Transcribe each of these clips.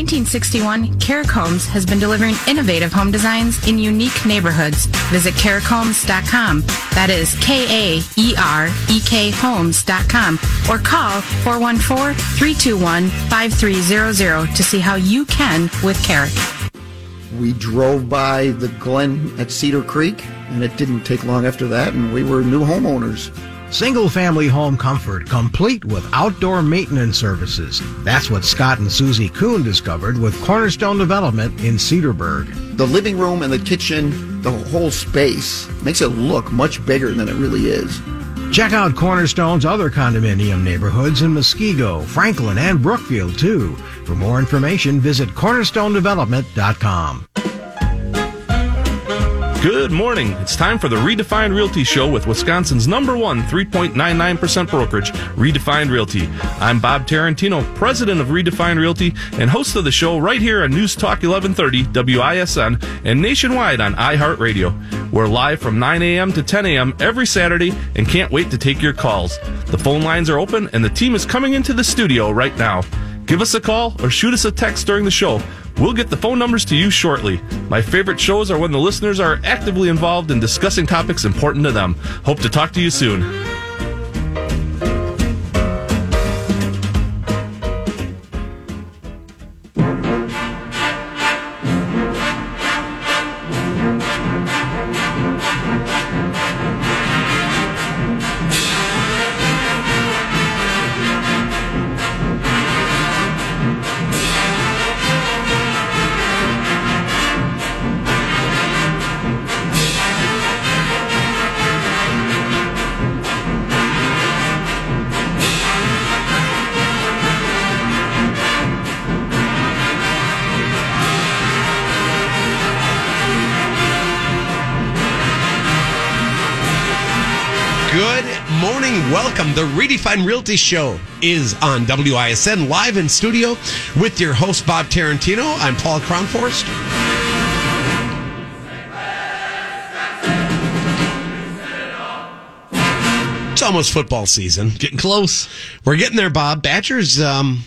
1961, Kaerek Homes has been delivering innovative home designs in unique neighborhoods. Visit kaerekhomes.com. That is K-A-E-R-E-K homes.com or call 414-321-5300 to see how you can with Kaerek. We drove by the Glen at Cedar Creek, and it didn't take long after that, and we were new homeowners. Single family home comfort, complete with outdoor maintenance services. That's what Scott and Susie Kuhn discovered with Cornerstone Development in Cedarburg. The living room and the kitchen, the whole space, makes it look much bigger than it really is. Check out Cornerstone's other condominium neighborhoods in Muskego, Franklin, and Brookfield, too. For more information, visit cornerstonedevelopment.com. Good morning. It's time for the Redefined Realty Show with Wisconsin's number one 3.99% brokerage, Redefined Realty. I'm Bob Tarantino, president of Redefined Realty and host of the show right here on News Talk 1130 WISN and nationwide on iHeartRadio. We're live from 9 a.m. to 10 a.m. every Saturday and can't wait to take your calls. The phone lines are open and the team is coming into the studio right now. Give us a call or shoot us a text during the show. We'll get the phone numbers to you shortly. My favorite shows are when the listeners are actively involved in discussing topics important to them. Hope to talk to you soon. Realty Show is on WISN live in studio with your host, Bob Tarantino. I'm Paul Cronforst. It's almost football season. Getting close. We're getting there, Bob. Badgers, um,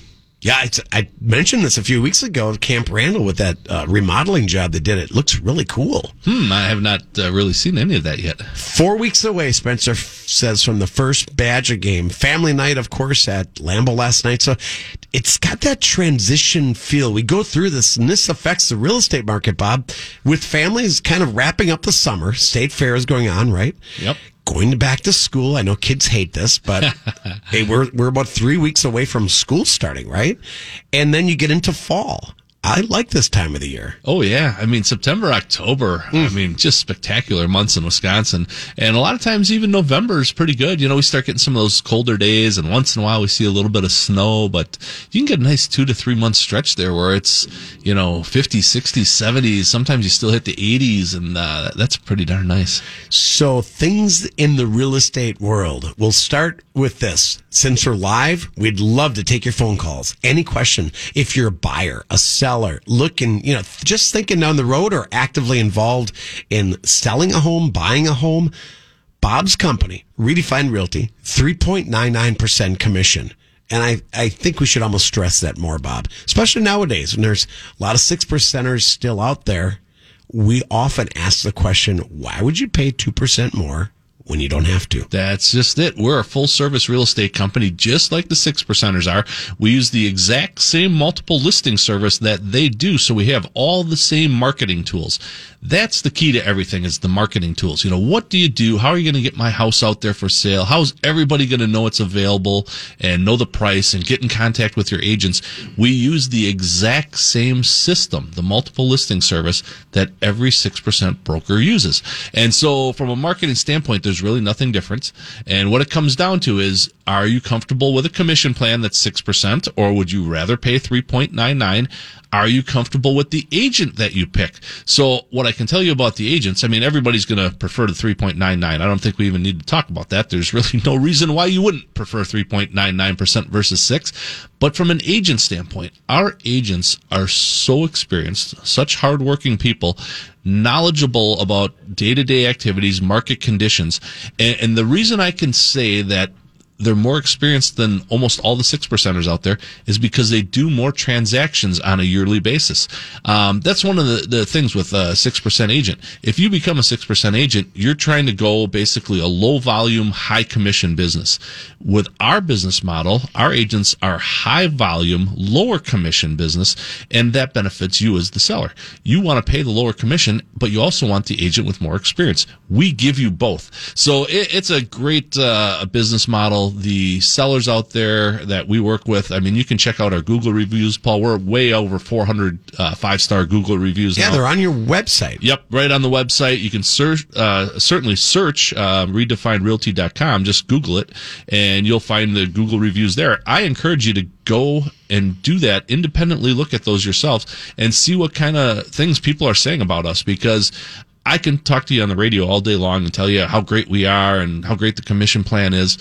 yeah, it's, I mentioned this a few weeks ago at Camp Randall with that uh, remodeling job they did. It looks really cool. Hmm, I have not uh, really seen any of that yet. Four weeks away, Spencer f- says, from the first Badger game. Family night, of course, at Lambeau last night. So it's got that transition feel. We go through this, and this affects the real estate market, Bob, with families kind of wrapping up the summer. State fair is going on, right? Yep. Going back to school. I know kids hate this, but hey, we're, we're about three weeks away from school starting, right? And then you get into fall. I like this time of the year. Oh yeah, I mean September, October. I mean just spectacular months in Wisconsin, and a lot of times even November is pretty good. You know, we start getting some of those colder days, and once in a while we see a little bit of snow, but you can get a nice two to three month stretch there where it's you know 50s, 60s, 70s. Sometimes you still hit the 80s, and uh, that's pretty darn nice. So things in the real estate world. We'll start with this. Since we're live, we'd love to take your phone calls. Any question. If you're a buyer, a seller, looking, you know, just thinking down the road or actively involved in selling a home, buying a home, Bob's company, Redefined Realty, 3.99% commission. And I, I think we should almost stress that more, Bob, especially nowadays when there's a lot of six percenters still out there. We often ask the question, why would you pay 2% more when you don't have to? That's just it. We're a full service real estate company, just like the six percenters are. We use the exact same multiple listing service that they do. So we have all the same marketing tools. That's the key to everything is the marketing tools. You know, what do you do? How are you going to get my house out there for sale? How's everybody going to know it's available and know the price and get in contact with your agents? We use the exact same system, the multiple listing service that every 6% broker uses. And so from a marketing standpoint, there's really nothing different. And what it comes down to is, are you comfortable with a commission plan that's 6% or would you rather pay 3.99? Are you comfortable with the agent that you pick? So what I can tell you about the agents, I mean, everybody's going to prefer the 3.99. I don't think we even need to talk about that. There's really no reason why you wouldn't prefer 3.99% versus six. But from an agent standpoint, our agents are so experienced, such hardworking people, knowledgeable about day to day activities, market conditions. And, and the reason I can say that they're more experienced than almost all the six percenters out there is because they do more transactions on a yearly basis. Um, that's one of the, the things with a six percent agent. If you become a six percent agent, you're trying to go basically a low volume, high commission business. With our business model, our agents are high volume, lower commission business, and that benefits you as the seller. You want to pay the lower commission, but you also want the agent with more experience. We give you both. So it, it's a great uh, business model. The sellers out there that we work with, I mean, you can check out our Google reviews, Paul. We're way over 400 uh, five star Google reviews. Yeah, now. they're on your website. Yep, right on the website. You can search, uh, certainly search uh, redefinerealty.com. Just Google it, and you'll find the Google reviews there. I encourage you to go and do that independently. Look at those yourselves and see what kind of things people are saying about us because. I can talk to you on the radio all day long and tell you how great we are and how great the commission plan is.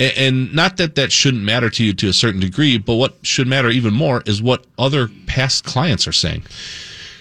And not that that shouldn't matter to you to a certain degree, but what should matter even more is what other past clients are saying.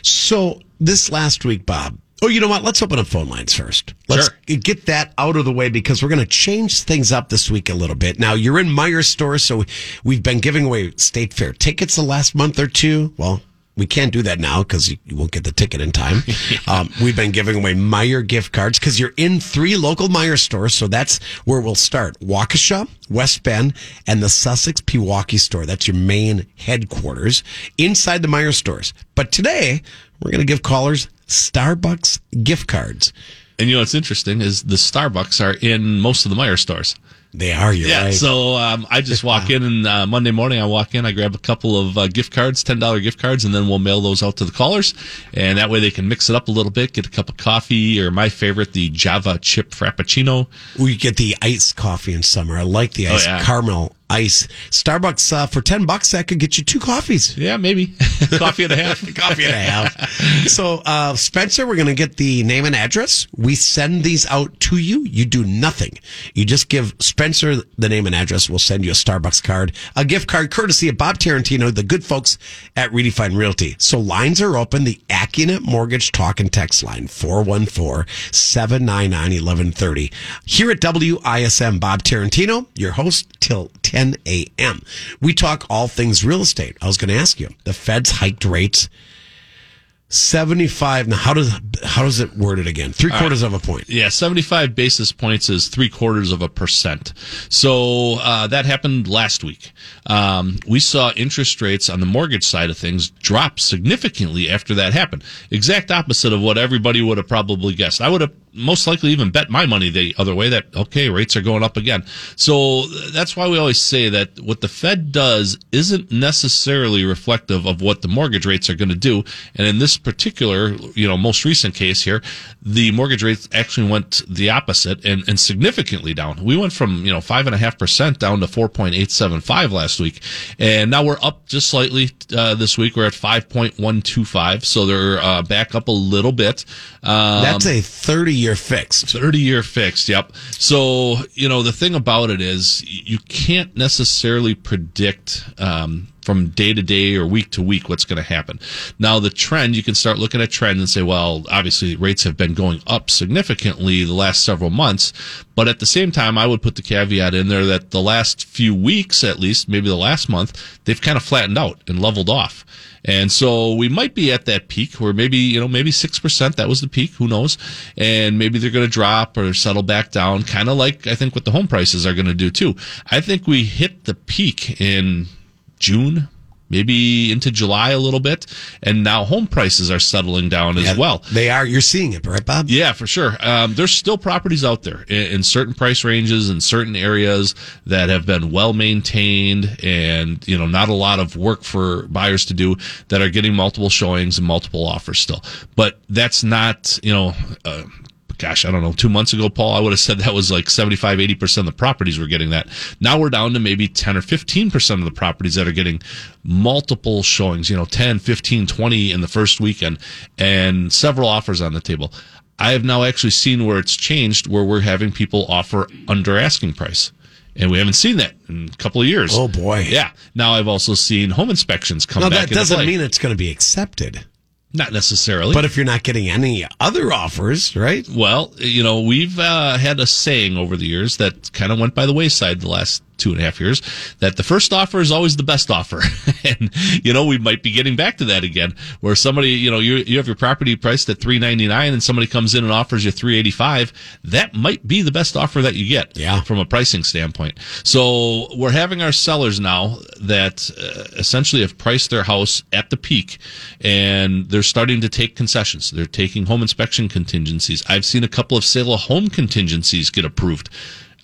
So this last week, Bob. Oh, you know what? Let's open up phone lines first. Let's Sure. get that out of the way because we're going to change things up this week a little bit. Now, you're in Meijer store, so we've been giving away State Fair tickets the last month or two. Well, we can't do that now because you, you won't get the ticket in time. um, we've been giving away Meijer gift cards because you're in three local Meijer stores. So that's where we'll start. Waukesha, West Bend, and the Sussex Pewaukee store. That's your main headquarters inside the Meijer stores. But today, we're going to give callers Starbucks gift cards. And you know what's interesting is the Starbucks are in most of the Meijer stores. They are, you're Yeah, right. so um, I just walk in and uh, Monday morning I walk in, I grab a couple of uh, gift cards, ten dollar gift cards, and then we'll mail those out to the callers, and that way they can mix it up a little bit, get a cup of coffee or my favorite, the Java chip frappuccino. we get the iced coffee in summer. I like the Oh, iced yeah. caramel ice. Starbucks uh, for ten bucks that could get you two coffees. Yeah, maybe coffee and a half. Coffee and a half. so, uh, Spencer, we're going to get the name and address. We send these out to you. You do nothing. You just give Spencer the name and address. We'll send you a Starbucks card, a gift card courtesy of Bob Tarantino, the good folks at Redefine Realty. So lines are open. The Accunet Mortgage Talk and Text line, 414-799-1130. Here at WISN, Bob Tarantino, your host till 10 a.m. We talk all things real estate. I was going to ask you, the Fed's hiked rates 75. Now, how does, how does it word it again? Three quarters of a point. Yeah, 75 basis points is three quarters of a percent. So uh, that happened last week. Um, we saw interest rates on the mortgage side of things drop significantly after that happened. Exact opposite of what everybody would have probably guessed. I would have most likely even bet my money the other way that, okay, rates are going up again. So that's why we always say that what the Fed does isn't necessarily reflective of what the mortgage rates are going to do. And in this particular, you know, most recent case here, the mortgage rates actually went the opposite and, and significantly down. We went from, you know, five and a half percent down to 4.875 last week. And now we're up just slightly, uh, this week. We're at 5.125. So they're, uh, back up a little bit. Um, That's a 30 year fix. 30 year fixed. Yep. So, you know, the thing about it is you can't necessarily predict, um, from day to day or week to week what's going to happen. Now, the trend, you can start looking at trends and say, well, obviously rates have been going up significantly the last several months. But at the same time, I would put the caveat in there that the last few weeks, at least, maybe the last month, they've kind of flattened out and leveled off. And so we might be at that peak where maybe, you know, maybe 6%, that was the peak, who knows? And maybe they're going to drop or settle back down, kind of like I think what the home prices are going to do too. I think we hit the peak in June, maybe into July a little bit. And now home prices are settling down as Yeah, well. They are. You're seeing it, right, Bob? Yeah, for sure. Um, there's still properties out there in, in certain price ranges in certain areas that have been well maintained and, you know, not a lot of work for buyers to do that are getting multiple showings and multiple offers still. But that's not, you know, uh, gosh, I don't know, two months ago, Paul, I would have said that was like 75, 80% of the properties were getting that. Now we're down to maybe 10 or 15% of the properties that are getting multiple showings, you know, 10, 15, 20 in the first weekend and several offers on the table. I have now actually seen where it's changed where we're having people offer under asking price. And we haven't seen that in a couple of years. Oh, boy. Yeah. Now I've also seen home inspections come No, that doesn't mean it's going to be accepted. Not necessarily. But if you're not getting any other offers, right? Well, you know, we've uh, had a saying over the years that kind of went by the wayside the last two and a half years that the first offer is always the best offer. and, you know, we might be getting back to that again where somebody, you know, you, you have your property priced at 399 and somebody comes in and offers you 385. That might be the best offer that you get Yeah. from a pricing standpoint. So we're having our sellers now that uh, essentially have priced their house at the peak and they're starting to take concessions. They're taking home inspection contingencies. I've seen a couple of sale of home contingencies get approved.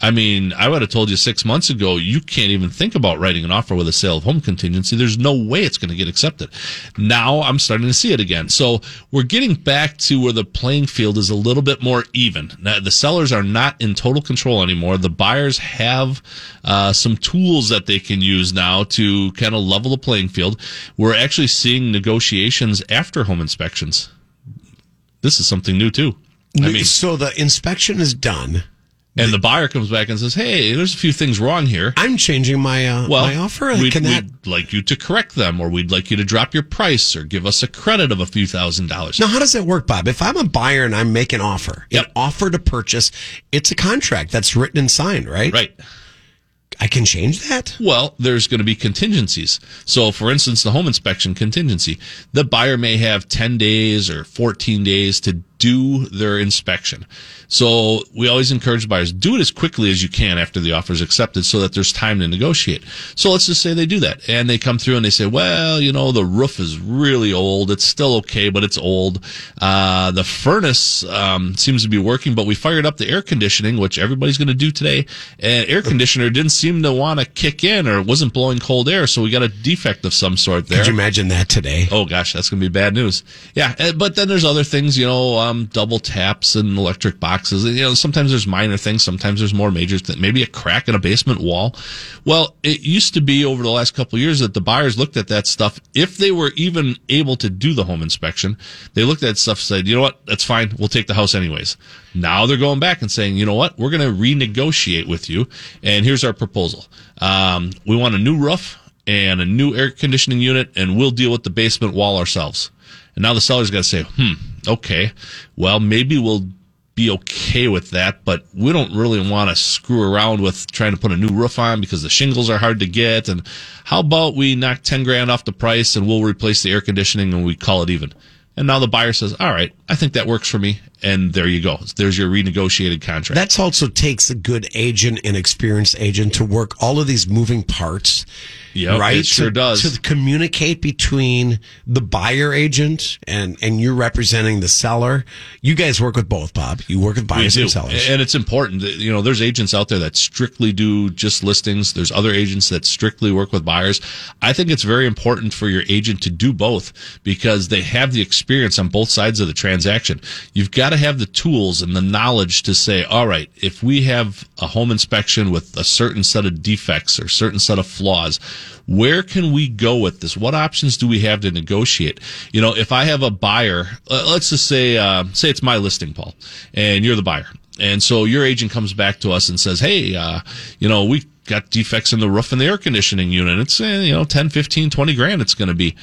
I mean, I would have told you six months ago, you can't even think about writing an offer with a sale of home contingency. There's no way it's going to get accepted. Now I'm starting to see it again. So we're getting back to where the playing field is a little bit more even. Now, the sellers are not in total control anymore. The buyers have uh, some tools that they can use now to kind of level the playing field. We're actually seeing negotiations after home inspections. This is something new too. I mean, so the inspection is done. And the buyer comes back and says, "Hey, there's a few things wrong here." I'm changing my uh, Well, my offer. we'd, Can that we'd like you to correct them, or we'd like you to drop your price, or give us a credit of a few thousand dollars. Now, how does that work, Bob? If I'm a buyer and I make an offer, Yep. an offer to purchase, it's a contract that's written and signed, right? Right. I can change that. Well, there's going to be contingencies. So, for instance, the home inspection contingency, the buyer may have 10 days or 14 days to do their inspection. So, we always encourage buyers do it as quickly as you can after the offer is accepted so that there's time to negotiate. So, let's just say they do that and they come through and they say, well, you know, the roof is really old. It's still okay, but it's old. Uh, the furnace um, seems to be working, but we fired up the air conditioning, which everybody's going to do today. And air conditioner didn't seem to want to kick in or wasn't blowing cold air. So we got a defect of some sort there. Could you imagine that today? Oh gosh, that's gonna be bad news. Yeah, eh, but then there's other things, you know, um, double taps and electric boxes. You know, sometimes there's minor things, sometimes there's more major things. Maybe a crack in a basement wall. Well, it used to be over the last couple years that the buyers looked at that stuff. If they were even able to do the home inspection, they looked at stuff and said, you know what, that's fine. We'll take the house anyways. Now they're going back and saying, you know what, we're going to renegotiate with you, and here's our proposal. Um, we want a new roof and a new air conditioning unit, and we'll deal with the basement wall ourselves. And now the seller's got to say, hmm, okay, well, maybe we'll be okay with that, but we don't really want to screw around with trying to put a new roof on because the shingles are hard to get. And how about we knock 10 grand off the price and we'll replace the air conditioning and we call it even? And now the buyer says, all right, I think that works for me. And there you go. There's your renegotiated contract. That also takes a good agent and experienced agent to work all of these moving parts. Yep, right? it sure to, does. To communicate between the buyer agent and, and you're representing the seller. You guys work with both, Bob. You work with buyers and sellers. And it's important. that, You know, there's agents out there that strictly do just listings. There's other agents that strictly work with buyers. I think it's very important for your agent to do both because they have the experience on both sides of the transaction. You've got to have the tools and the knowledge to say, all right, if we have a home inspection with a certain set of defects or certain set of flaws, where can we go with this? What options do we have to negotiate? You know, if I have a buyer, uh, let's just say, uh, say it's my listing, Paul, and you're the buyer. And so your agent comes back to us and says, Hey, uh, you know, we got defects in the roof and the air conditioning unit. It's, you know, 10, 15, 20 grand it's going to be.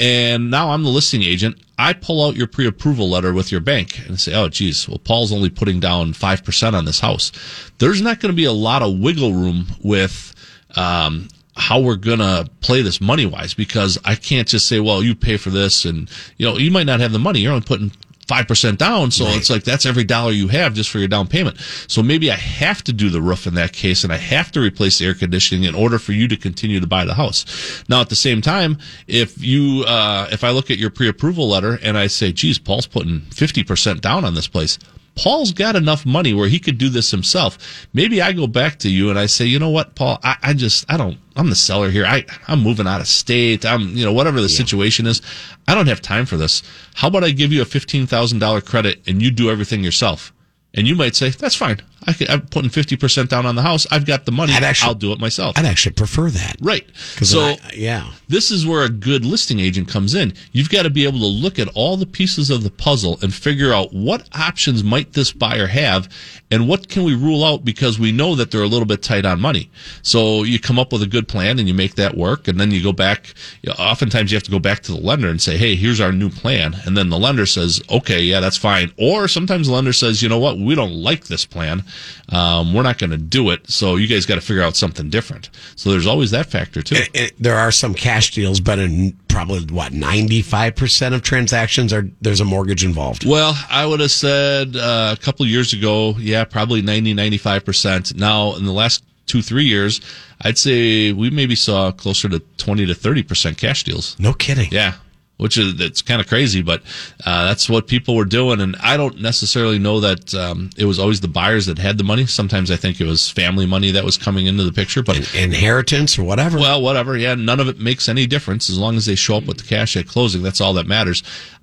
And now I'm the listing agent. I pull out your pre-approval letter with your bank and say, oh, geez, well, Paul's only putting down 5% on this house. There's not going to be a lot of wiggle room with, um, how we're gonna play this money wise because I can't just say, well, you pay for this and you know, you might not have the money. You're only putting five percent down. So it's like that's every dollar you have just for your down payment. So maybe I have to do the roof in that case and I have to replace the air conditioning in order for you to continue to buy the house. Now at the same time, if you uh if I look at your pre approval letter and I say, geez, Paul's putting fifty percent down on this place. Paul's got enough money where he could do this himself. Maybe I go back to you and I say, you know what, Paul, I, I just, I don't, I'm the seller here. I, I'm moving out of state. I'm, you know, whatever the situation is. I don't have time for this. How about I give you a $15,000 credit and you do everything yourself? And you might say, that's fine. I I'm putting 50% down on the house. I've got the money. Actually- I'll do it myself. I'd actually prefer that. Right. So, I- yeah. this is where a good listing agent comes in. You've got to be able to look at all the pieces of the puzzle and figure out what options might this buyer have and what can we rule out because we know that they're a little bit tight on money. So you come up with a good plan and you make that work and then you go back. Oftentimes you have to go back to the lender and say, Hey, here's our new plan. And then the lender says, okay, yeah, that's fine. Or sometimes the lender says, you know what? We don't like this plan. Um, we're not going to do it. So you guys got to figure out something different. So there's always that factor too. It- it- there are some cash deals, but in probably what ninety five percent of transactions are there's a mortgage involved. Well, I would have said uh, a couple of years ago, yeah, probably 90, 95%. Now, in the last two, three years, I'd say we maybe saw closer to 20 to 30% cash deals. No kidding. Yeah. Which is it's kind of crazy, but uh, that's what people were doing, and I don't necessarily know that um, it was always the buyers that had the money. Sometimes I think it was family money that was coming into the picture, but Inheritance or whatever. well, whatever. Yeah, none of it makes any difference as long as they show up with the cash at closing. That's all that matters.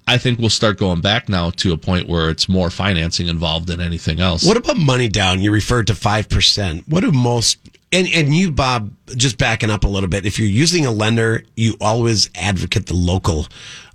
I think we'll start going back now to a point where it's more financing involved than anything else. What about money down? You referred to five percent. What do most and and you, Bob, just backing up a little bit. If you're using a lender, you always advocate the local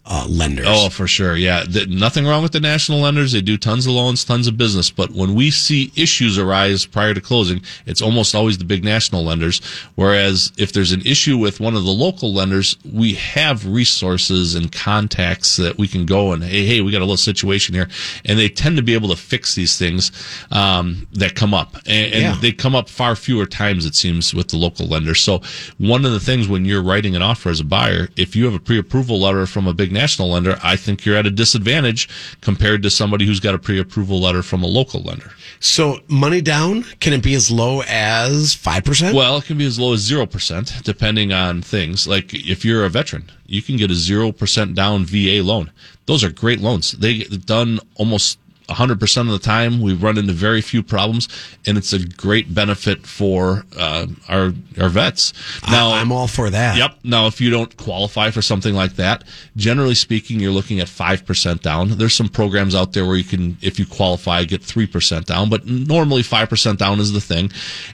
uh, lenders. Oh, for sure. Yeah. Th- nothing wrong with the national lenders. They do tons of loans, tons of business. But when we see issues arise prior to closing, it's almost always the big national lenders. Whereas if there's an issue with one of the local lenders, we have resources and contacts that we can go and, hey, hey, we got a little situation here. And they tend to be able to fix these things um, that come up. And, and Yeah. they come up far fewer times, it seems, with the local lenders. So one of the things when you're writing an offer as a buyer, if you have a pre-approval letter from a big national lender, I think you're at a disadvantage compared to somebody who's got a pre-approval letter from a local lender. So money down, can it be as low as five percent? Well, it can be as low as 0% depending on things. Like if you're a veteran, you can get a 0% down VA loan. Those are great loans. They get done almost 100% of the time. We run into very few problems and it's a great benefit for uh, our our vets. Now I'm all for that. Yep. Now, if you don't qualify for something like that, generally speaking, you're looking at 5% down. There's some programs out there where you can, if you qualify, get 3% down, but normally 5% down is the thing.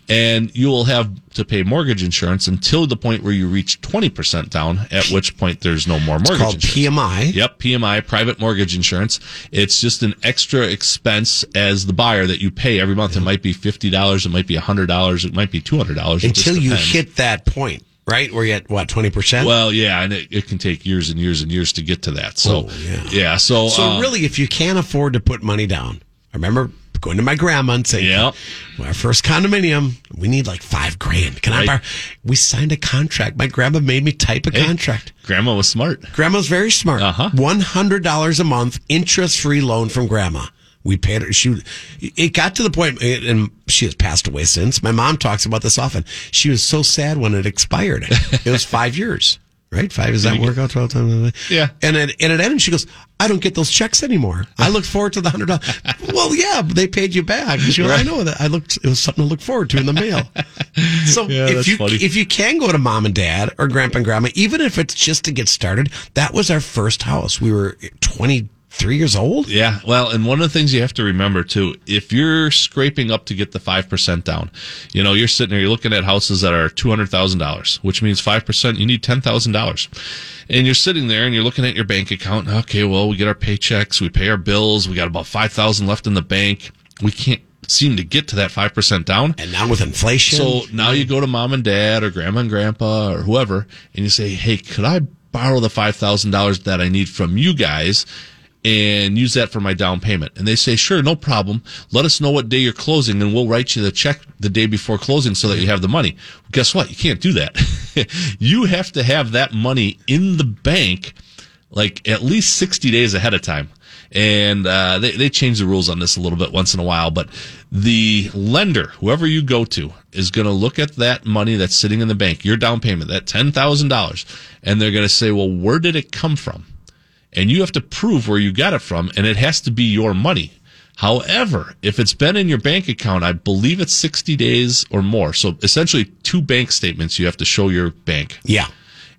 And you will have to pay mortgage insurance until the point where you reach 20% down, at which point there's no more mortgage Called insurance. PMI. Yep, PMI, private mortgage insurance. It's just an extra expense as the buyer that you pay every month. It might be $50, it might be $100, it might be $200. Until you hit that point, right? Where you at what twenty percent? Well, yeah, and it, it can take years and years and years to get to that. So, Oh, yeah. yeah. so, So um, really, if you can't afford to put money down, I remember going to my grandma and saying, Yep. our first condominium, we need like five grand. Can I borrow? We signed a contract. My grandma made me type a hey, contract. grandma was smart. Grandma's very smart. Uh-huh. One hundred dollars a month, interest free loan from grandma. We paid her. She. It got to the point, and she has passed away since. My mom talks about this often. She was so sad when it expired. it was five years, right? Five is that work out twelve times? Yeah. And it and it ended. She goes, I don't get those checks anymore. I look forward to the hundred dollars. well, yeah, they paid you back. She goes, I know that. I looked. It was something to look forward to in the mail. So Yeah, if you funny. if you can go to mom and dad or grandpa and grandma, even if it's just to get started, that was our first house. We were 23 years old. Yeah, well, and one of the things you have to remember too, if you're scraping up to get the five percent down, you know, you're sitting there, you're looking at houses that are two hundred thousand dollars, which means five percent, you need ten thousand dollars, and you're sitting there and you're looking at your bank account. Okay, well, we get our paychecks, we pay our bills, we got about five thousand left in the bank. We can't seem to get to that five percent down. And now with inflation, So now you go to mom and dad or grandma and grandpa or whoever, and you say, "Hey, could I borrow the five thousand dollars that I need from you guys?" And use that for my down payment. And they say, sure, no problem. Let us know what day you're closing and we'll write you the check the day before closing so that you have the money. Guess what? You can't do that. you have to have that money in the bank like at least 60 days ahead of time. And uh, they, they change the rules on this a little bit once in a while, but the lender, whoever you go to, is going to look at that money that's sitting in the bank, your down payment, that $10,000, and they're going to say, well, where did it come from? And you have to prove where you got it from, and it has to be your money. However, if it's been in your bank account, I believe it's 60 days or more. So essentially, two bank statements you have to show your bank yeah,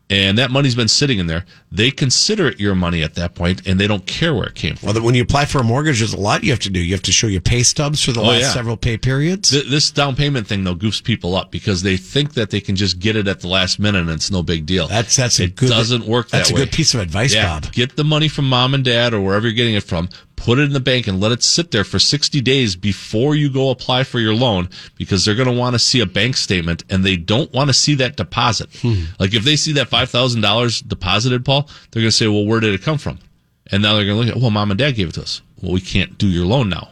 and that money's been sitting in there, they consider it your money at that point, and they don't care where it came from. Well, when you apply for a mortgage, there's a lot you have to do. You have to show your pay stubs for the Oh, last yeah. several pay periods. Th- This down payment thing though goofs people up because they think that they can just get it at the last minute and it's no big deal. That's that's a it good. doesn't work that That's a way. good piece of advice, yeah, Bob. get the money from mom and dad or wherever you're getting it from. Put it in the bank and let it sit there for 60 days before you go apply for your loan because they're going to want to see a bank statement and they don't want to see that deposit. Hmm. Like if they see that $5,000 deposited, Paul, they're going to say, well, where did it come from? And now they're going to look at, well, mom and dad gave it to us. Well, we can't do your loan now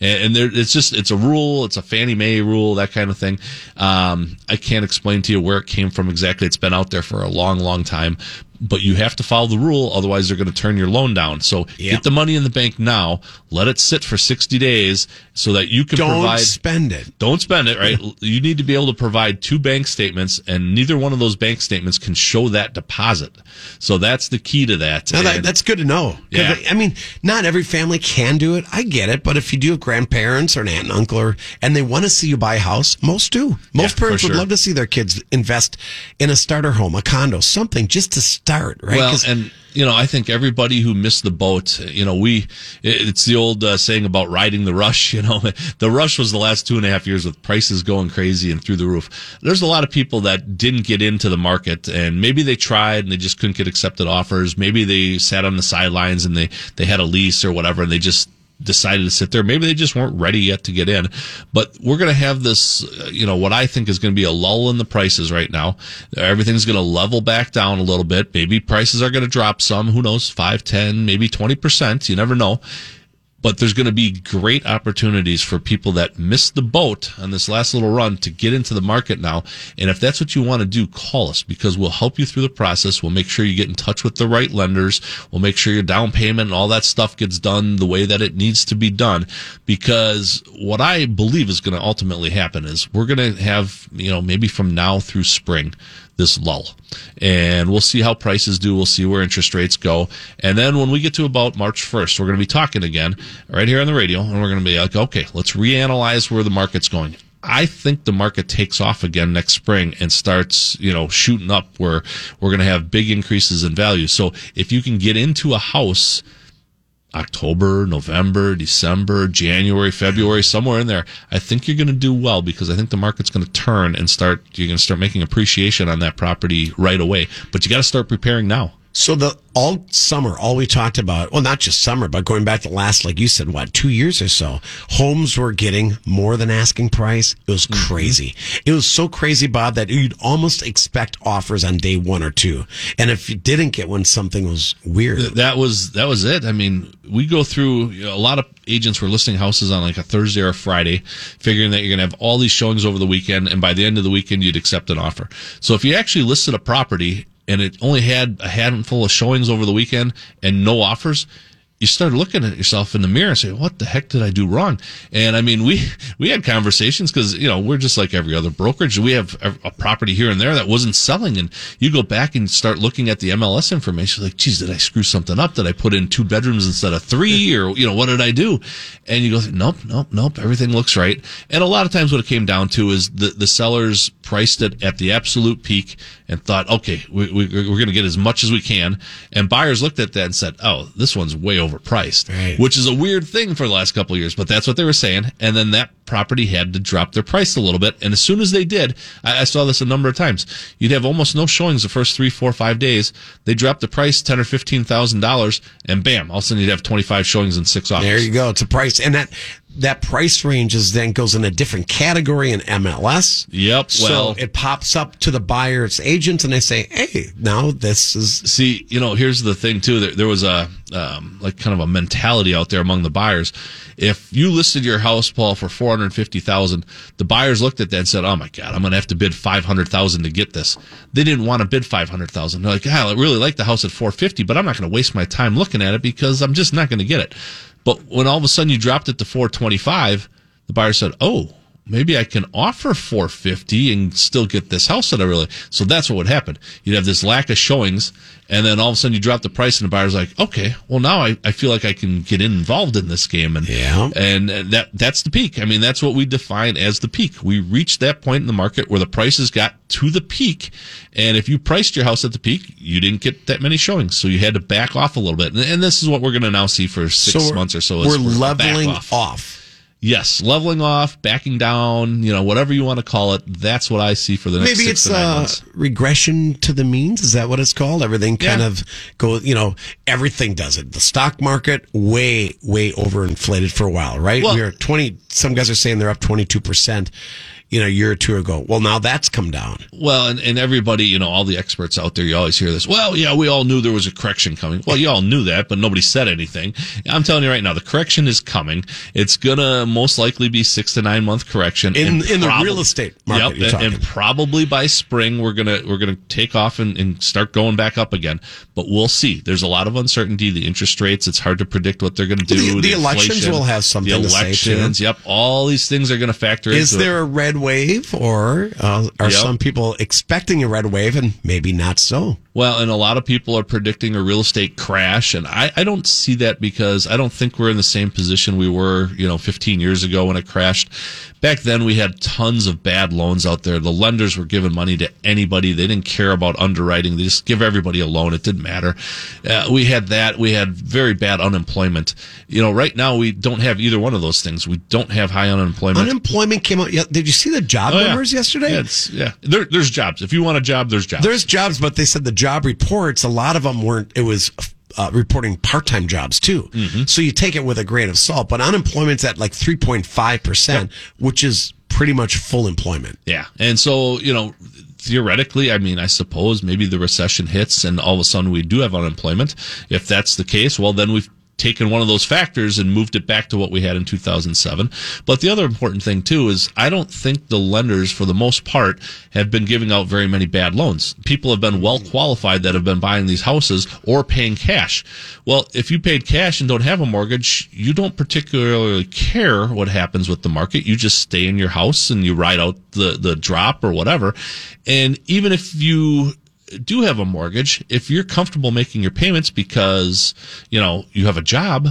and, and there, it's just it's a rule it's a fannie mae rule that kind of thing um, i can't explain to you where it came from exactly it's been out there for a long long time but you have to follow the rule otherwise they're going to turn your loan down so Yep. get the money in the bank now let it sit for 60 days so that you can Don't provide spend it. don't spend it, right? you need to be able to provide two bank statements, and neither one of those bank statements can show that deposit. So that's the key to that. No, that, that's good to know. Yeah. I mean, not every family can do it. I get it. But if you do have grandparents or an aunt and uncle, or, and they want to see you buy a house, most do. Most Yeah, parents for would love to see their kids invest in a starter home, a condo, something just to start, right? Well, and you know, I think everybody who missed the boat, you know, we, it's the old uh, saying about riding the rush. You know, the rush was the last two and a half years with prices going crazy and through the roof. There's a lot of people that didn't get into the market and maybe they tried and they just couldn't get accepted offers. Maybe they sat on the sidelines and they, they had a lease or whatever and they just decided to sit there. Maybe they just weren't ready yet to get in. But we're going to have this, uh, you know, what I think is going to be a lull in the prices right now. Everything's going to level back down a little bit. Maybe prices are going to drop some. Who knows? 5, 10, maybe 20%. You never know. But there's going to be great opportunities for people that missed the boat on this last little run to get into the market now. And if that's what you want to do, call us because we'll help you through the process. We'll make sure you get in touch with the right lenders. We'll make sure your down payment and all that stuff gets done the way that it needs to be done. Because what I believe is going to ultimately happen is we're going to have, you know, maybe from now through spring, this lull. And we'll see how prices do. We'll see where interest rates go. And then when we get to about March 1st, we're going to be talking again right here on the radio. And we're going to be like, okay, let's reanalyze where the market's going. I think the market takes off again next spring and starts, you know, shooting up where we're going to have big increases in value. So if you can get into a house October, November, December, January, February, somewhere in there, I think you're going to do well because I think the market's going to turn and start, you're going to start making appreciation on that property right away. But you got to start preparing now. So the all summer, all we talked about, well, not just summer, but going back to last, like you said, what, two years or so, homes were getting more than asking price. It was mm-hmm. crazy. It was so crazy, Bob, that you'd almost expect offers on day one or two. And if you didn't get one, something was weird. That was, that was it. I mean, we go through, you know, a lot of agents were listing houses on like a Thursday or a Friday, figuring that you're going to have all these showings over the weekend. And by the end of the weekend, you'd accept an offer. So if you actually listed a property and it only had a handful of showings over the weekend and no offers, you start looking at yourself in the mirror and say, "What the heck did I do wrong?" And I mean, we we had conversations because you know we're just like every other brokerage. We have a, a property here and there that wasn't selling, and you go back and start looking at the MLS information, like, "Geez, did I screw something up? Did I put in two bedrooms instead of three, or you know, what did I do?" And you go, "Nope, nope, nope. Everything looks right." And a lot of times, what it came down to is the the sellers priced it at the absolute peak and thought, "Okay, we, we, we're going to get as much as we can," and buyers looked at that and said, "Oh, this one's way overpriced." Right. which is a weird thing for the last couple of years, but that's what they were saying. And then that property had to drop their price a little bit. And as soon as they did, I, I saw this a number of times. You'd have almost no showings the first three, four, five days. They dropped the price ten or fifteen thousand dollars, and bam, all of a sudden you'd have twenty five showings and six offers. There you go. It's a price. And that, that price range is then goes in a different category in MLS. Yep. Well, so it pops up to the buyer's agent and they say, Hey, now this is see, you know, here's the thing too. There, there was a um, like kind of a mentality out there among the buyers. If you listed your house, Paul, for four hundred fifty thousand, the buyers looked at that and said, "Oh my God, I'm going to have to bid five hundred thousand to get this." They didn't want to bid five hundred thousand. They're like, "Yeah, I really like the house at four fifty, but I'm not going to waste my time looking at it because I'm just not going to get it." But when all of a sudden you dropped it to four twenty five, the buyer said, "Oh." Maybe I can offer 450 and still get this house that I really. So that's what would happen. You'd have this lack of showings, and then all of a sudden you drop the price, and the buyer's like, okay, well now I, I feel like I can get involved in this game, and Yeah. and that that's the peak. I mean, that's what we define as the peak. We reached that point in the market where the prices got to the peak, and if you priced your house at the peak, you didn't get that many showings, so you had to back off a little bit. And, and this is what we're going to now see for six we're- months or so. We're back leveling off. off. Yes, leveling off, backing down, you know, whatever you want to call it. That's what I see for the next Maybe six it's to nine uh, months. regression to the means. Is that what it's called? Everything kind Yeah. of go. You know, everything does it. The stock market way way overinflated for a while, right? Well- we are twenty. Some guys are saying they're up twenty two percent. You know, a year or two ago. Well, now that's come down. Well, and, and everybody, you know, all the experts out there, you always hear this. Well, yeah, we all knew there was a correction coming. Well, you all knew that, but nobody said anything. I'm telling you right now, the correction is coming. It's gonna most likely be six to nine month correction In- in the real estate market, Yep, and, and probably by spring we're gonna we're gonna take off and, and start going back up again. But we'll see. There's a lot of uncertainty. The interest rates, it's hard to predict what they're gonna do. The- the elections will have something The elections, yep. All these things are gonna factor Is into it. there a red wave, or uh, are Yep. some people expecting a red wave and maybe not so? Well, and a lot of people are predicting a real estate crash, and I, I don't see that because I don't think we're in the same position we were, you know, 15 years ago when it crashed. Back then, we had tons of bad loans out there. The lenders were giving money to anybody. They didn't care about underwriting. They just give everybody a loan. It didn't matter. Uh, we had that. We had very bad unemployment. You know, right now we don't have either one of those things. We don't have high unemployment. Unemployment came out. Did you see the job Oh, yeah. numbers yesterday? Yeah, yeah. There, there's jobs. If you want a job, there's jobs. There's jobs, but they said the job reports, a lot of them weren't, it was uh, reporting part time jobs too. Mm-hmm. So you take it with a grain of salt, but unemployment's at like 3.5%, which is pretty much full employment. Yeah. And so, you know, theoretically, I mean, I suppose maybe the recession hits and all of a sudden we do have unemployment. If that's the case, well, then we've taken one of those factors and moved it back to what we had in 2007. But the other important thing too is I don't think the lenders for the most part have been giving out very many bad loans. People have been well qualified that have been buying these houses or paying cash. Well, if you paid cash and don't have a mortgage, you don't particularly care what happens with the market. You just stay in your house and you ride out the, the drop or whatever. And even if you do have a mortgage, if you're comfortable making your payments because, you know, you have a job,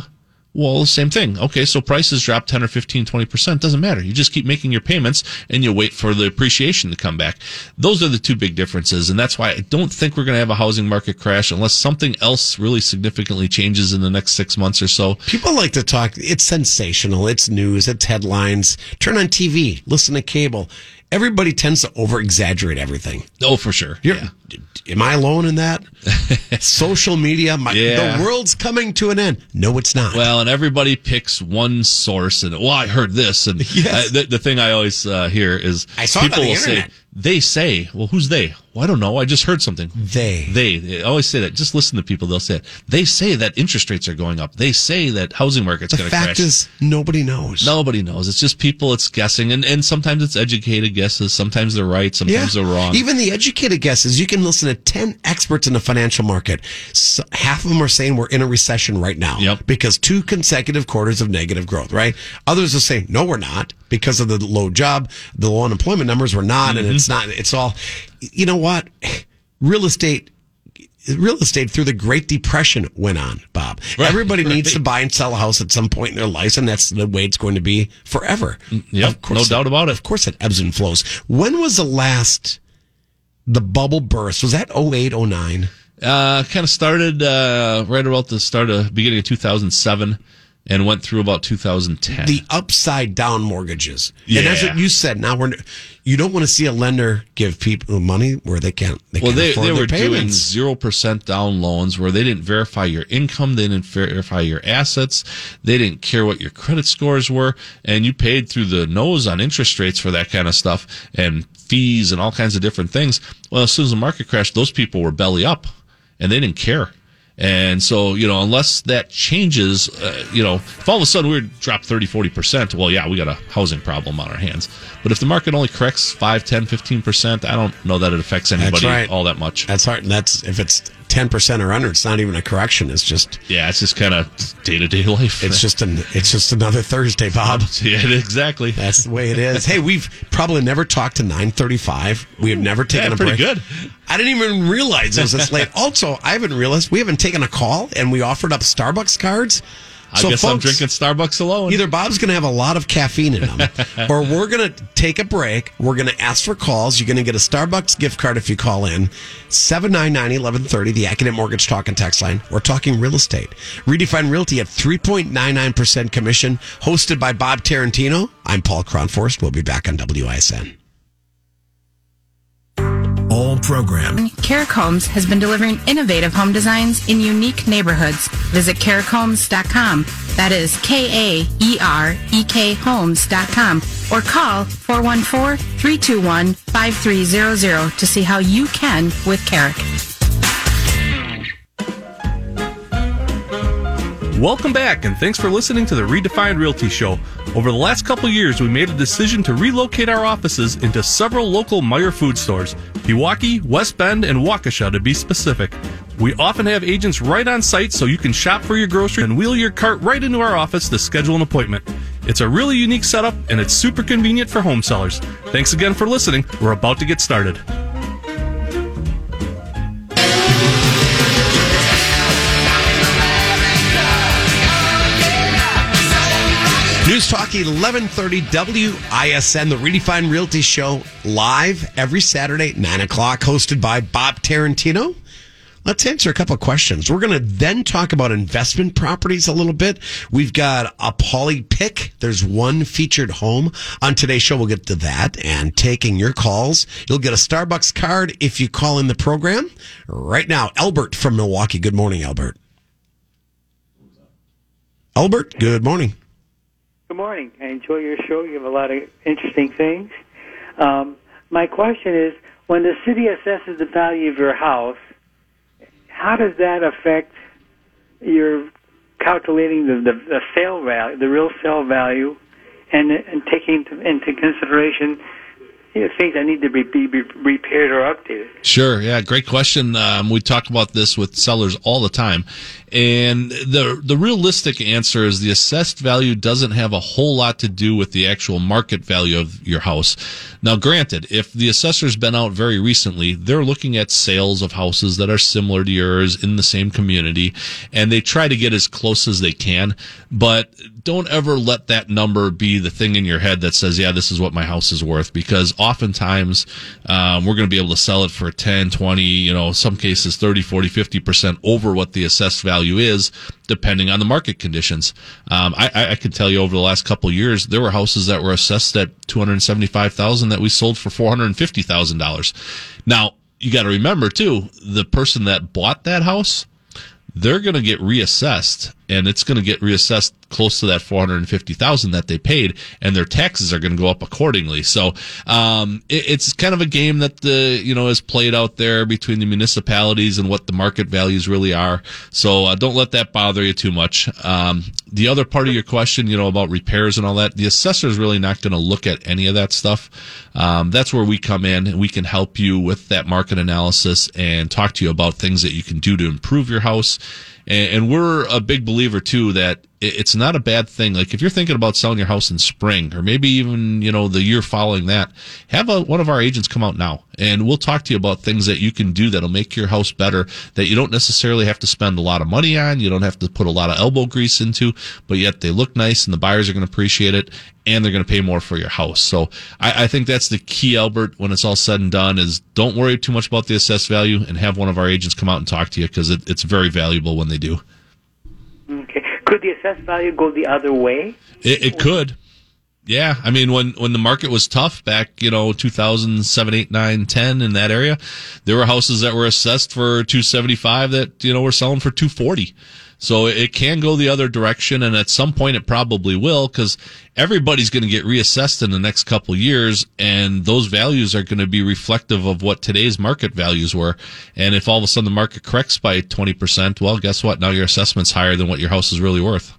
well, same thing. Okay, so prices drop 10 or 15, 20%. Doesn't matter. You just keep making your payments and you wait for the appreciation to come back. Those are the two big differences. And that's why I don't think we're going to have a housing market crash unless something else really significantly changes in the next six months or so. People like to talk, it's sensational, it's news, it's headlines. Turn on TV, listen to cable. Everybody tends to over exaggerate everything. Oh, for sure. Yeah. Am I alone in that? Social media, my, Yeah. the world's coming to an end. No, it's not. Well, and everybody picks one source, and well, I heard this, and Yes. uh, the, the thing I always uh, hear is I people the will say they say, well, who's they? Well, I don't know. I just heard something. They. they, they always say that. Just listen to people; they'll say it. They say that interest rates are going up. They say that housing market's the going to fact is, nobody knows. Nobody knows. It's just people. It's guessing, and and sometimes it's educated guesses. Sometimes they're right. Sometimes they're wrong. Even the educated guesses, you can listen to 10 experts in the financial market. So half of them are saying we're in a recession right now. Yep. Because two consecutive quarters of negative growth, right? Others are saying, no, we're not because of the low job, the low unemployment numbers. We're not. And it's Mm-hmm. not, it's all, you know what? Real estate. Real estate through the Great Depression went on, Bob. Right, Everybody needs to buy and sell a house at some point in their lives, and that's the way it's going to be forever. Mm, yep, no doubt about it. Of course, it ebbs and flows. When was the last the bubble burst? Was that 08, 09? Uh, kind of started uh, right about the start of beginning of 2007 and went through about 2010. The upside down mortgages. And that's what you said. Now we're you don't want to see a lender give people money where they can't. They well, can't they, afford they were doing zero percent down loans where they didn't verify your income, they didn't verify your assets, they didn't care what your credit scores were, and you paid through the nose on interest rates for that kind of stuff and fees and all kinds of different things. Well, as soon as the market crashed, those people were belly up, and they didn't care. And so, you know, unless that changes, uh, you know, if all of a sudden we drop 30, 40%, well, yeah, we got a housing problem on our hands. But if the market only corrects 5, 10, 15%, I don't know that it affects anybody right. all that much. That's hard. And that's if it's ten percent or under. It's not even a correction. It's just Yeah, it's just kind of day to day life. it's just an it's just another Thursday, Bob. yeah, exactly. That's the way it is. hey, we've probably never talked to 935. We have never taken Yeah, a pretty break. good. I didn't even realize it was this late. Also, I haven't realized we haven't taken a call and we offered up Starbucks cards. I guess I'm drinking Starbucks alone. Either Bob's going to have a lot of caffeine in him, or we're going to take a break. We're going to ask for calls. You're going to get a Starbucks gift card if you call in. 799-1130, the Accunet Mortgage Talk and Text line. We're talking real estate. Redefine Realty at 3.99% commission, hosted by Bob Tarantino. I'm Paul Cronforst. We'll be back on WISN. All program. Kaerek Homes has been delivering innovative home designs in unique neighborhoods. Visit kaerekhomes.com. That is K-A-E-R-E-K homes.com or call 414-321-5300 to see how you can with Kaerek. Welcome back, and thanks for listening to the Redefined Realty Show. Over the last couple years, we made a decision to relocate our offices into several local Meijer food stores Pewaukee, West Bend, and Waukesha to be specific. We often have agents right on site so you can shop for your groceries and wheel your cart right into our office to schedule an appointment. It's a really unique setup, and it's super convenient for home sellers. Thanks again for listening. We're about to get started. News Talk 1130 WISN, the Redefined Realty Show, live every Saturday, 9 o'clock, hosted by Bob Tarantino. Let's answer a couple of questions. We're going to then talk about investment properties a little bit. We've got a Paulie pick. There's one featured home on today's show. We'll get to that and taking your calls. You'll get a Starbucks card if you call in the program. Right now, Albert from Milwaukee. Good morning, Albert. Albert, good morning. Good morning. I enjoy your show. You have a lot of interesting things. Um, my question is when the city assesses the value of your house, how does that affect your calculating the, the, the sale value, the real sale value, and, and taking into consideration you know, things that need to be, be, be repaired or updated? Sure. Yeah. Great question. Um, we talk about this with sellers all the time. And the, the realistic answer is the assessed value doesn't have a whole lot to do with the actual market value of your house. Now, granted, if the assessor's been out very recently, they're looking at sales of houses that are similar to yours in the same community, and they try to get as close as they can. But don't ever let that number be the thing in your head that says, yeah, this is what my house is worth, because oftentimes um, we're going to be able to sell it for 10, 20, you know, some cases 30, 40, 50% over what the assessed value is, depending on the market conditions. Um, I, I can tell you over the last couple years, there were houses that were assessed at 275000 that we sold for $450,000. Now, you got to remember too, the person that bought that house, they're going to get reassessed and it's going to get reassessed close to that 450,000 that they paid and their taxes are going to go up accordingly. So, um, it, it's kind of a game that the, you know, is played out there between the municipalities and what the market values really are. So, uh, don't let that bother you too much. Um, the other part of your question, you know, about repairs and all that, the assessor is really not going to look at any of that stuff. Um, that's where we come in and we can help you with that market analysis and talk to you about things that you can do to improve your house. And, we're a big believer too that it's not a bad thing. Like if you're thinking about selling your house in spring or maybe even, you know, the year following that, have a, one of our agents come out now and we'll talk to you about things that you can do that'll make your house better that you don't necessarily have to spend a lot of money on. You don't have to put a lot of elbow grease into, but yet they look nice and the buyers are going to appreciate it and they're going to pay more for your house. So I, I think that's the key, Albert, when it's all said and done is don't worry too much about the assessed value and have one of our agents come out and talk to you because it, it's very valuable when they do. Okay. Could the assessed value go the other way? It, it could. Yeah, I mean, when when the market was tough back, you know, 2007, 8, 9, 10 in that area, there were houses that were assessed for 275 that, you know, were selling for 240. So it can go the other direction, and at some point it probably will, because everybody's going to get reassessed in the next couple years, and those values are going to be reflective of what today's market values were. And if all of a sudden the market corrects by 20%, well, guess what? Now your assessment's higher than what your house is really worth.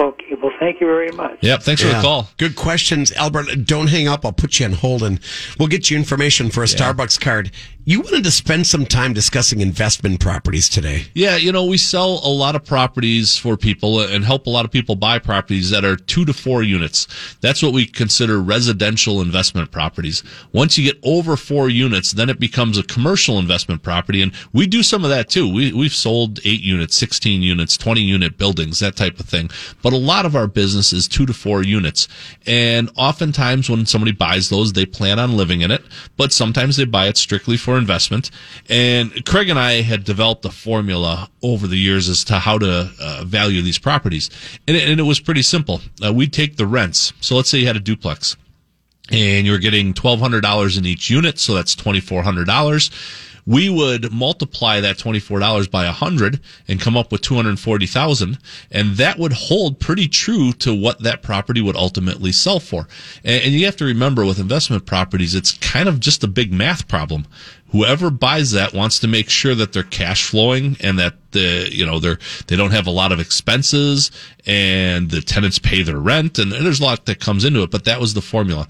Okay. Well, thank you very much. Yep. Thanks for the call. Good questions, Albert. Don't hang up. I'll put you on hold and we'll get you information for a Starbucks card. You wanted to spend some time discussing investment properties today. Yeah, you know, we sell a lot of properties for people and help a lot of people buy properties that are two to four units. That's what we consider residential investment properties. Once you get over four units, then it becomes a commercial investment property. And we do some of that too. We, we've sold eight units, 16 units, 20 unit buildings, that type of thing. But a lot of our business is two to four units. And oftentimes when somebody buys those, they plan on living in it, but sometimes they buy it strictly for investment. And Craig and I had developed a formula over the years as to how to uh, value these properties. And it, and it was pretty simple. Uh, we'd take the rents. So let's say you had a duplex and you're getting $1,200 in each unit. So that's $2,400 we would multiply that $24 by 100 and come up with 240,000 and that would hold pretty true to what that property would ultimately sell for. And, and, you have to remember with investment properties it's kind of just a big math problem. Whoever buys that wants to make sure that they're cash flowing and that the you know they're they don't have a lot of expenses and the tenants pay their rent and, and there's a lot that comes into it but that was the formula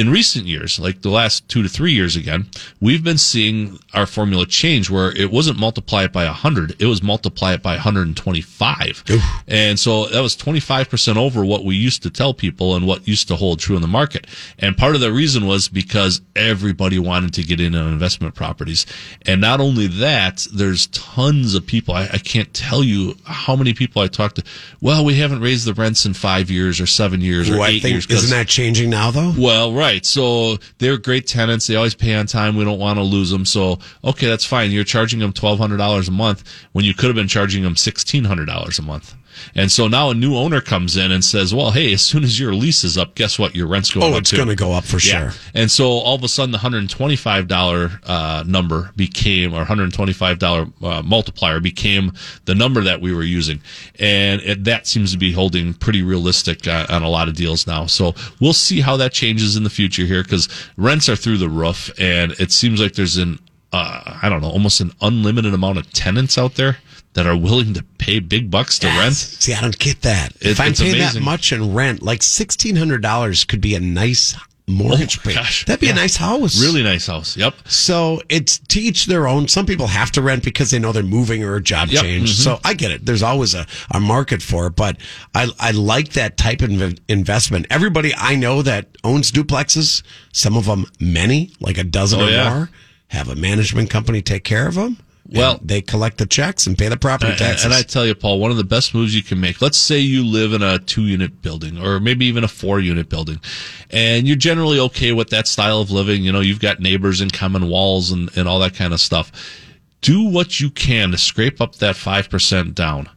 in recent years, like the last two to three years again, we've been seeing our formula change where it wasn't multiply it by 100, it was multiply it by 125. Oof. And so that was 25% over what we used to tell people and what used to hold true in the market. And part of the reason was because everybody wanted to get in on investment properties. And not only that, there's tons of people. I, I can't tell you how many people I talked to. Well, we haven't raised the rents in five years or seven years or eight years. Isn't that changing now though? Well, Right. So they're great tenants. They always pay on time. We don't want to lose them. So, okay, that's fine. You're charging them $1,200 a month when you could have been charging them $1,600 a month. And so now a new owner comes in and says, well, hey, as soon as your lease is up, guess what? Your rent's going oh, up. Oh, it's going to go up for yeah. sure. And so all of a sudden the $125 uh, number became, or $125 uh, multiplier became the number that we were using. And it, that seems to be holding pretty realistic uh, on a lot of deals now. So we'll see how that changes in the future here because rents are through the roof and it seems like there's an, uh, I don't know, almost an unlimited amount of tenants out there that are willing to pay big bucks to yes. rent. See, I don't get that. It, if I'm paying amazing. that much in rent, like sixteen hundred dollars could be a nice mortgage oh, Gosh. That'd be yeah. a nice house. Really nice house. Yep. So it's to each their own. Some people have to rent because they know they're moving or a job yep. change. Mm-hmm. So I get it. There's always a, a market for it, but I, I like that type of investment. Everybody I know that owns duplexes, some of them many, like a dozen oh, or yeah. more, have a management company take care of them. Well, they collect the checks and pay the property taxes. And I tell you, Paul, one of the best moves you can make. Let's say you live in a two-unit building, or maybe even a four-unit building, and you're generally okay with that style of living. You know, you've got neighbors and common walls and and all that kind of stuff. Do what you can to scrape up that five percent down,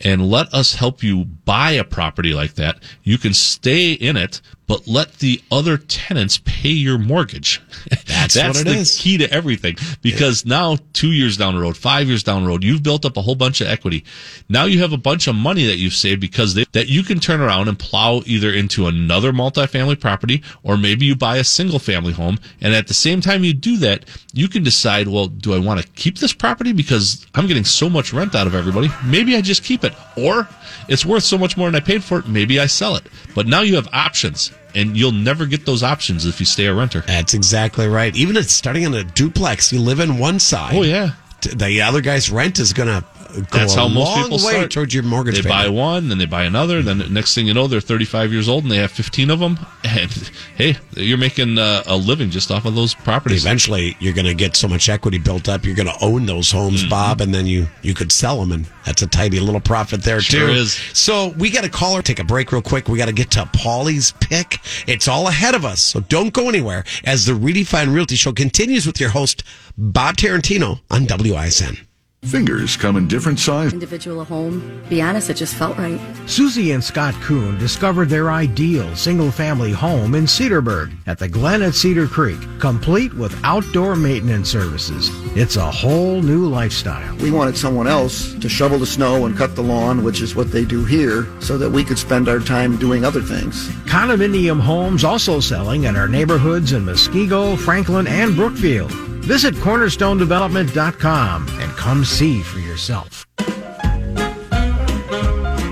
and let us help you buy a property like that. You can stay in it, but let the other tenants pay your mortgage. That's, That's the is. key to everything. Because yeah. now, two years down the road, five years down the road, you've built up a whole bunch of equity. Now you have a bunch of money that you've saved because they, that you can turn around and plow either into another multifamily property or maybe you buy a single family home. And at the same time you do that, you can decide, well, do I want to keep this property because I'm getting so much rent out of everybody? Maybe I just keep it. Or it's worth so much more than I paid for it. Maybe I sell it. But now you have options and you'll never get those options if you stay a renter. That's exactly right. Even if starting on a duplex, you live in one side. Oh yeah. The other guy's rent is going to that's how most people start. towards your mortgage. They payment. buy one, then they buy another. Then the next thing you know, they're 35 years old and they have 15 of them. And hey, you're making uh, a living just off of those properties. Eventually, you're going to get so much equity built up, you're going to own those homes, mm-hmm. Bob, and then you you could sell them, and that's a tidy little profit there sure too. Is. So we got to call caller. Take a break real quick. We got to get to Paulie's pick. It's all ahead of us, so don't go anywhere as the Redefine Realty Show continues with your host Bob Tarantino on WISN. Fingers come in different sizes. Individual home. Be honest, it just felt right. Susie and Scott Kuhn discovered their ideal single-family home in Cedarburg at the Glen at Cedar Creek, complete with outdoor maintenance services. It's a whole new lifestyle. We wanted someone else to shovel the snow and cut the lawn, which is what they do here, so that we could spend our time doing other things. Condominium homes also selling in our neighborhoods in Muskego, Franklin, and Brookfield. Visit cornerstonedevelopment.com and come see for yourself.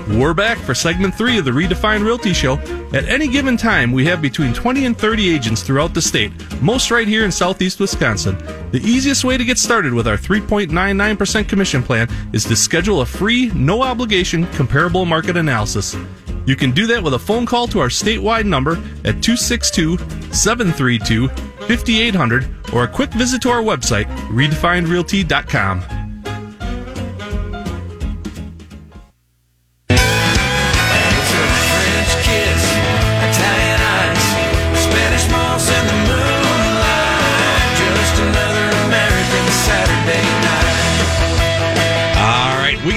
We're back for segment three of the Redefined Realty Show. At any given time, we have between 20 and 30 agents throughout the state, most right here in southeast Wisconsin. The easiest way to get started with our 3.99% commission plan is to schedule a free, no obligation comparable market analysis. You can do that with a phone call to our statewide number at 262 732 5800 or a quick visit to our website, redefinedrealty.com.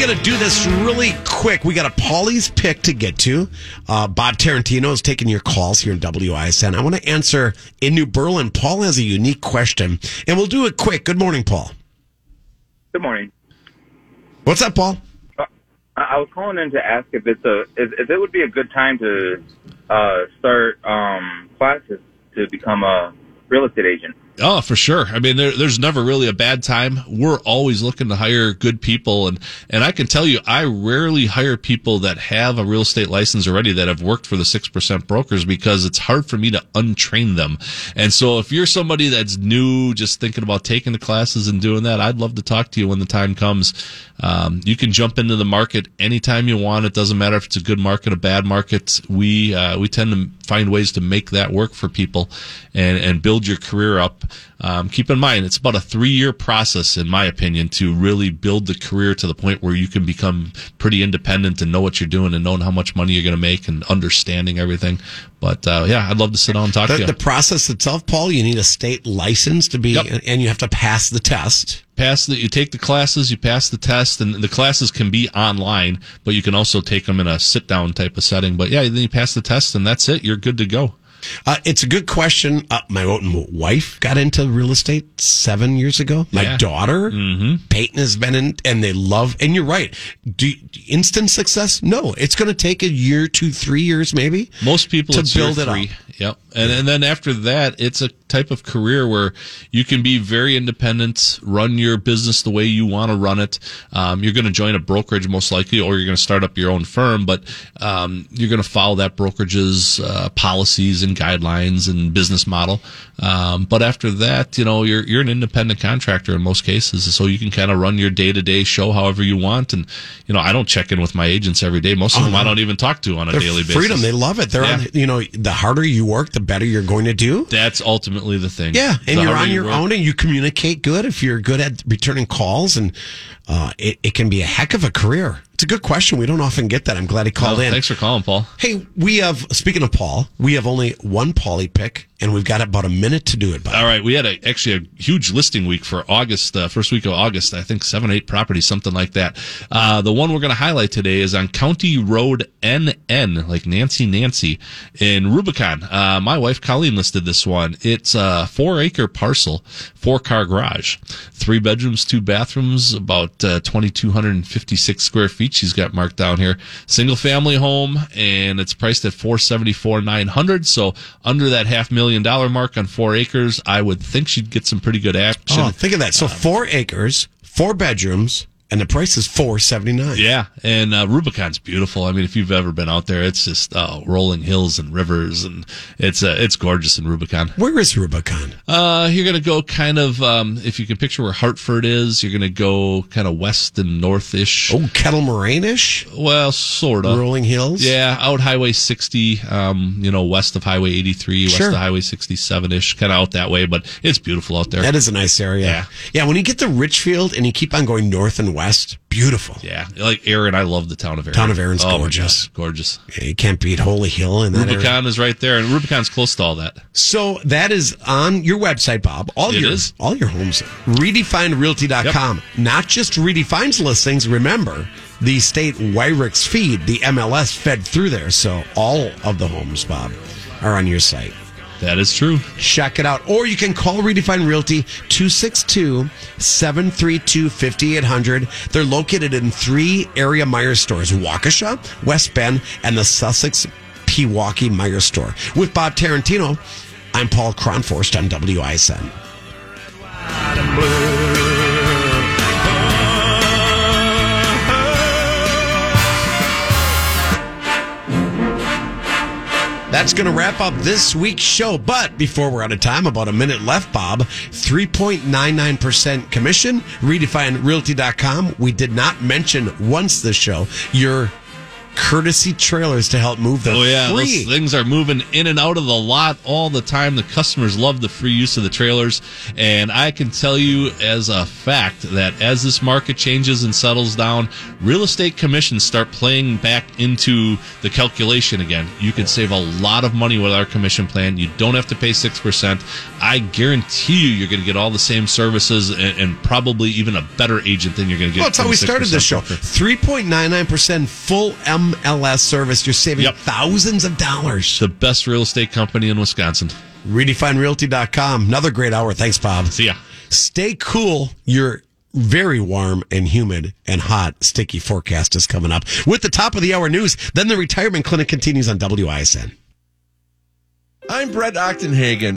All right, we got to do this really quick. We got a Paulie's pick to get to. Uh, Bob Tarantino is taking your calls here in WISN. I want to answer in New Berlin. Paul has a unique question, and we'll do it quick. Good morning, Paul. Good morning. What's up, Paul? Uh, I was calling in to ask if it's a if, if it would be a good time to uh, start um, classes to become a real estate agent. Oh, for sure. I mean, there, there's never really a bad time. We're always looking to hire good people, and and I can tell you, I rarely hire people that have a real estate license already that have worked for the six percent brokers because it's hard for me to untrain them. And so, if you're somebody that's new, just thinking about taking the classes and doing that, I'd love to talk to you when the time comes. Um, you can jump into the market anytime you want. It doesn't matter if it's a good market, a bad market. We uh, we tend to find ways to make that work for people and and build your career up. Um, keep in mind, it's about a three year process, in my opinion, to really build the career to the point where you can become pretty independent and know what you're doing and knowing how much money you're going to make and understanding everything. But uh, yeah, I'd love to sit down and talk The, to you. the process itself, Paul, you need a state license to be, and you have to pass the test. pass the you take the classes you pass the test and the classes can be online but you can also take them in a sit down type of setting but yeah then you pass the test and that's it you're good to go Uh, it's a good question. Uh, my own wife got into real estate seven years ago. My Yeah. daughter, Peyton, has been in, and they love. And you're right. Do instant success? No, it's going to take a year, two, three years, maybe. most people to build it three. up. Yep. And, and then after that, it's a type of career where you can be very independent, run your business the way you want to run it. Um, you're going to join a brokerage most likely, or you're going to start up your own firm, but um, you're going to follow that brokerage's uh, policies and guidelines and business model. Um, but after that, you know, you're you're an independent contractor in most cases, so you can kind of run your day to day show however you want. And you know, I don't check in with my agents every day. Most of Oh, them I don't even talk to on a daily basis. freedom. They love it. They're Yeah. on. You know, the harder you work, the better you're going to do. That's ultimately the thing. Yeah, and The you're on your work- own, and you communicate good. If you're good at returning calls, and uh, it, it can be a heck of a career. It's a good question. We don't often get that. I'm glad he called Oh, in. Thanks for calling, Paul. Hey, we have, speaking of Paul, we have only one Paulie pick, and we've got about a minute to do it by. All right, we had a, actually a huge listing week for August, uh, first week of August. I think seven, eight properties, something like that. Uh, the one we're going to highlight today is on County Road NN, like Nancy Nancy in Rubicon. Uh, my wife Colleen listed this one. It's a four acre parcel, four car garage, three bedrooms, two bathrooms, about uh, 2,256 square feet. She's got marked down here. Single family home, and it's priced at 474 900 So under that half million dollar mark on four acres, I would think she'd get some pretty good action. Oh, think of that. So um, four acres, four bedrooms, and the price is four seventy nine. Yeah, and uh, Rubicon's beautiful. I mean, if you've ever been out there, it's just uh, rolling hills and rivers, and it's uh, it's gorgeous in Rubicon. Where is Rubicon? Uh, you're gonna go kind of um, if you can picture where Hartford is, you're gonna go kind of west and north-ish. Oh, Kettle Moraine-ish? Well, sort of. Rolling hills? Yeah, out Highway 60, um, you know, west of Highway 83, west Sure. of Highway 67 ish, kind of out that way, but it's beautiful out there. That is a nice area. Yeah. Yeah, when you get to Richfield and you keep on going north and west, beautiful. Yeah, like Erin, I love the town of Erin. Town of Erin's oh, gorgeous. gorgeous. Yeah, you can't beat Holy Hill in that area. Rubicon is right there, and Rubicon's close to all that. So that is on your website, Bob. All It your is. all your homes. Redefinedrealty.com. Not just redefines listings. Remember, the state WIREX feed, the MLS fed through there. So all of the homes, Bob, are on your site. That is true. Check it out. Or you can call Redefine Realty 262 732 5800. They're located in three area Meijer stores Waukesha, West Bend, and the Sussex Pewaukee Meijer store. With Bob Tarantino, I'm Paul Kronforst on WISN. That's going to wrap up this week's show. But before we're out of time, about a minute left, Bob. 3.99% commission. RedefineRealty.com. We did not mention once this show your courtesy trailers to help move the Oh yeah, free. those things are moving in and out of the lot all the time. The customers love the free use of the trailers, and I can tell you as a fact that as this market changes and settles down, real estate commissions start playing back into the calculation again. You can save a lot of money with our commission plan. You don't have to pay six percent. I guarantee you, you're going to get all the same services and, and probably even a better agent than you're going to get. Well, that's how we started this show. 3.99% full MLS service. You're saving Yep. thousands of dollars. The best real estate company in Wisconsin. RedefineRealty.com. Another great hour. Thanks, Bob. See ya. Stay cool. Your very warm and humid and hot, sticky forecast is coming up. With the top of the hour news, then the retirement clinic continues on WISN. I'm Brett Ochtenhagen.